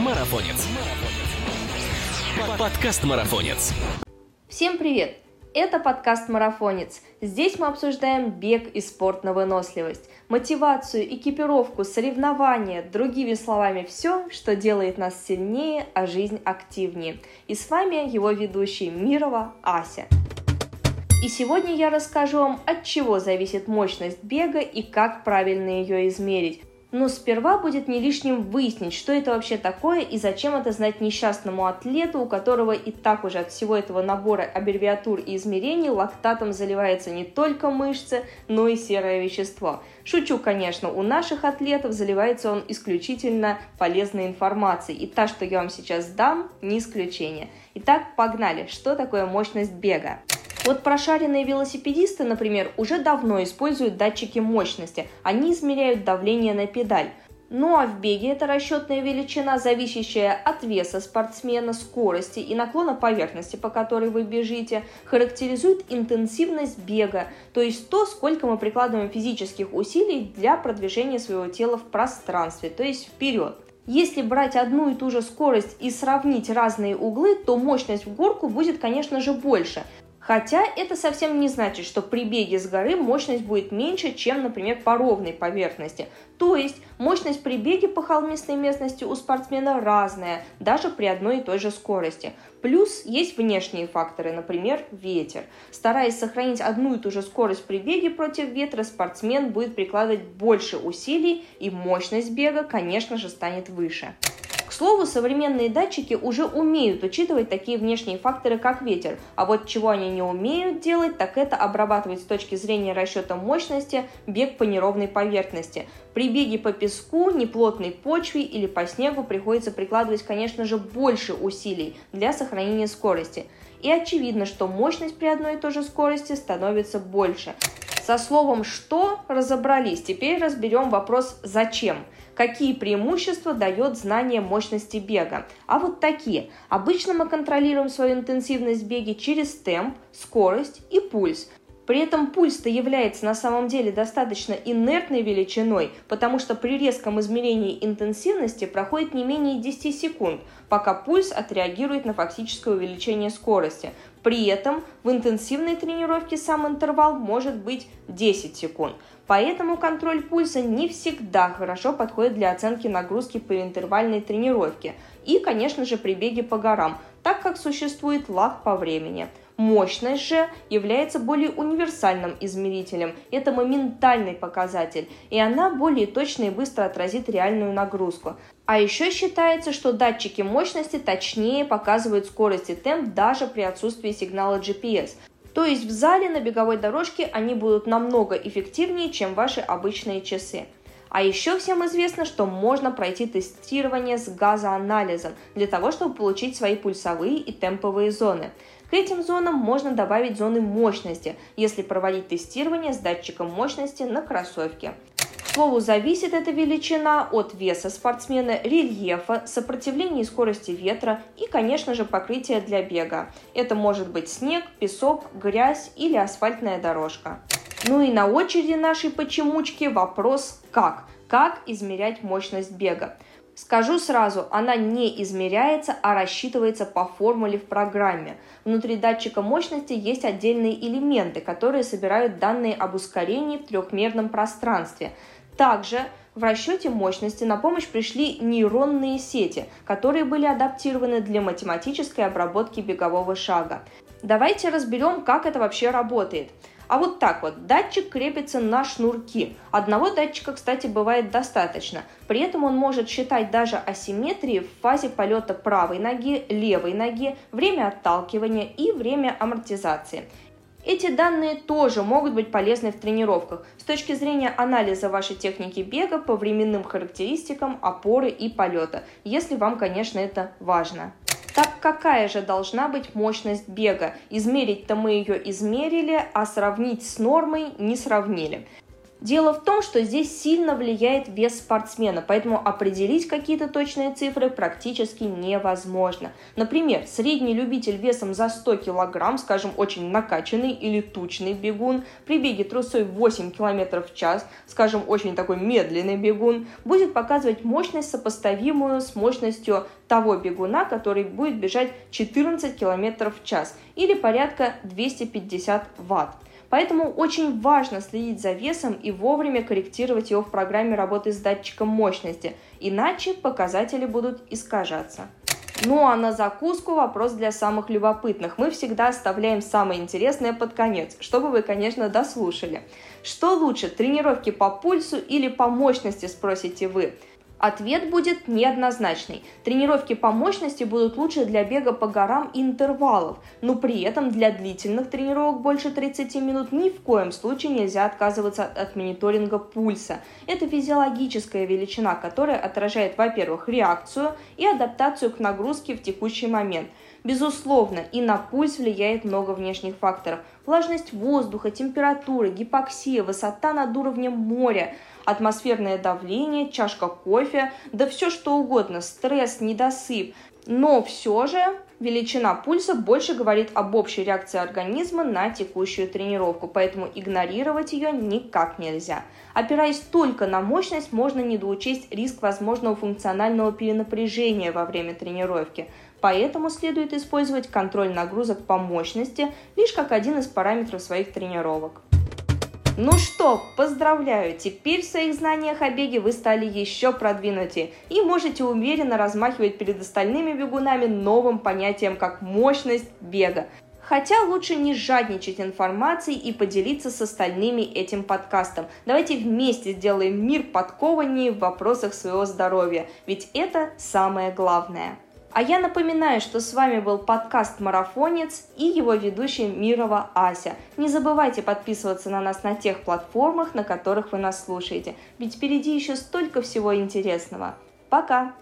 Марафонец. Подкаст Марафонец. Всем привет! Это подкаст «Марафонец». Здесь мы обсуждаем бег и спорт на выносливость, мотивацию, экипировку, соревнования, другими словами, все, что делает нас сильнее, а жизнь активнее. И с вами его ведущий Мирова Ася. И сегодня я расскажу вам, от чего зависит мощность бега и как правильно ее измерить. Но сперва будет не лишним выяснить, что это вообще такое и зачем это знать несчастному атлету, у которого и так уже от всего этого набора аббревиатур и измерений лактатом заливается не только мышцы, но и серое вещество. Шучу, конечно, у наших атлетов заливается он исключительно полезной информацией, и та, что я вам сейчас дам, не исключение. Итак, погнали. Что такое мощность бега? Вот прошаренные велосипедисты, например, уже давно используют датчики мощности. Они измеряют давление на педаль. Ну а в беге это расчетная величина, зависящая от веса спортсмена, скорости и наклона поверхности, по которой вы бежите, характеризует интенсивность бега, то есть то, сколько мы прикладываем физических усилий для продвижения своего тела в пространстве, то есть вперед. Если брать одну и ту же скорость и сравнить разные углы, то мощность в горку будет, конечно же, больше – Хотя это совсем не значит, что при беге с горы мощность будет меньше, чем, например, по ровной поверхности. То есть мощность при беге по холмистой местности у спортсмена разная, даже при одной и той же скорости. Плюс есть внешние факторы, например, ветер. Стараясь сохранить одну и ту же скорость при беге против ветра, спортсмен будет прикладывать больше усилий и мощность бега, конечно же, станет выше слову, современные датчики уже умеют учитывать такие внешние факторы, как ветер, а вот чего они не умеют делать, так это обрабатывать с точки зрения расчета мощности бег по неровной поверхности. При беге по песку, неплотной почве или по снегу приходится прикладывать, конечно же, больше усилий для сохранения скорости. И очевидно, что мощность при одной и той же скорости становится больше. Со словом «что» разобрались, теперь разберем вопрос «зачем». Какие преимущества дает знание мощности бега? А вот такие. Обычно мы контролируем свою интенсивность бега через темп, скорость и пульс. При этом пульс-то является на самом деле достаточно инертной величиной, потому что при резком измерении интенсивности проходит не менее 10 секунд, пока пульс отреагирует на фактическое увеличение скорости. При этом в интенсивной тренировке сам интервал может быть 10 секунд. Поэтому контроль пульса не всегда хорошо подходит для оценки нагрузки при интервальной тренировке и, конечно же, при беге по горам, так как существует лаг по времени – Мощность же является более универсальным измерителем. Это моментальный показатель, и она более точно и быстро отразит реальную нагрузку. А еще считается, что датчики мощности точнее показывают скорость и темп даже при отсутствии сигнала GPS. То есть в зале на беговой дорожке они будут намного эффективнее, чем ваши обычные часы. А еще всем известно, что можно пройти тестирование с газоанализом для того, чтобы получить свои пульсовые и темповые зоны. К этим зонам можно добавить зоны мощности, если проводить тестирование с датчиком мощности на кроссовке. К слову, зависит эта величина от веса спортсмена, рельефа, сопротивления и скорости ветра и, конечно же, покрытия для бега. Это может быть снег, песок, грязь или асфальтная дорожка. Ну и на очереди нашей почемучки вопрос «как?». Как измерять мощность бега? Скажу сразу, она не измеряется, а рассчитывается по формуле в программе. Внутри датчика мощности есть отдельные элементы, которые собирают данные об ускорении в трехмерном пространстве. Также в расчете мощности на помощь пришли нейронные сети, которые были адаптированы для математической обработки бегового шага. Давайте разберем, как это вообще работает. А вот так вот, датчик крепится на шнурки. Одного датчика, кстати, бывает достаточно. При этом он может считать даже асимметрии в фазе полета правой ноги, левой ноги, время отталкивания и время амортизации. Эти данные тоже могут быть полезны в тренировках с точки зрения анализа вашей техники бега по временным характеристикам опоры и полета, если вам, конечно, это важно. Так какая же должна быть мощность бега? Измерить-то мы ее измерили, а сравнить с нормой не сравнили. Дело в том, что здесь сильно влияет вес спортсмена, поэтому определить какие-то точные цифры практически невозможно. Например, средний любитель весом за 100 кг, скажем, очень накачанный или тучный бегун, при беге трусой 8 км в час, скажем, очень такой медленный бегун, будет показывать мощность, сопоставимую с мощностью того бегуна, который будет бежать 14 км в час или порядка 250 ватт. Поэтому очень важно следить за весом и вовремя корректировать его в программе работы с датчиком мощности, иначе показатели будут искажаться. Ну а на закуску вопрос для самых любопытных. Мы всегда оставляем самое интересное под конец, чтобы вы, конечно, дослушали. Что лучше, тренировки по пульсу или по мощности, спросите вы? Ответ будет неоднозначный. Тренировки по мощности будут лучше для бега по горам и интервалов, но при этом для длительных тренировок больше 30 минут ни в коем случае нельзя отказываться от мониторинга пульса. Это физиологическая величина, которая отражает, во-первых, реакцию и адаптацию к нагрузке в текущий момент – Безусловно, и на пульс влияет много внешних факторов. Влажность воздуха, температура, гипоксия, высота над уровнем моря, атмосферное давление, чашка кофе, да все что угодно, стресс, недосып. Но все же величина пульса больше говорит об общей реакции организма на текущую тренировку, поэтому игнорировать ее никак нельзя. Опираясь только на мощность, можно недоучесть риск возможного функционального перенапряжения во время тренировки. Поэтому следует использовать контроль нагрузок по мощности лишь как один из параметров своих тренировок. Ну что, поздравляю! Теперь в своих знаниях о беге вы стали еще продвинутее и можете уверенно размахивать перед остальными бегунами новым понятием как мощность бега. Хотя лучше не жадничать информацией и поделиться с остальными этим подкастом. Давайте вместе сделаем мир подкованнее в вопросах своего здоровья, ведь это самое главное. А я напоминаю, что с вами был подкаст «Марафонец» и его ведущая Мирова Ася. Не забывайте подписываться на нас на тех платформах, на которых вы нас слушаете, ведь впереди еще столько всего интересного. Пока!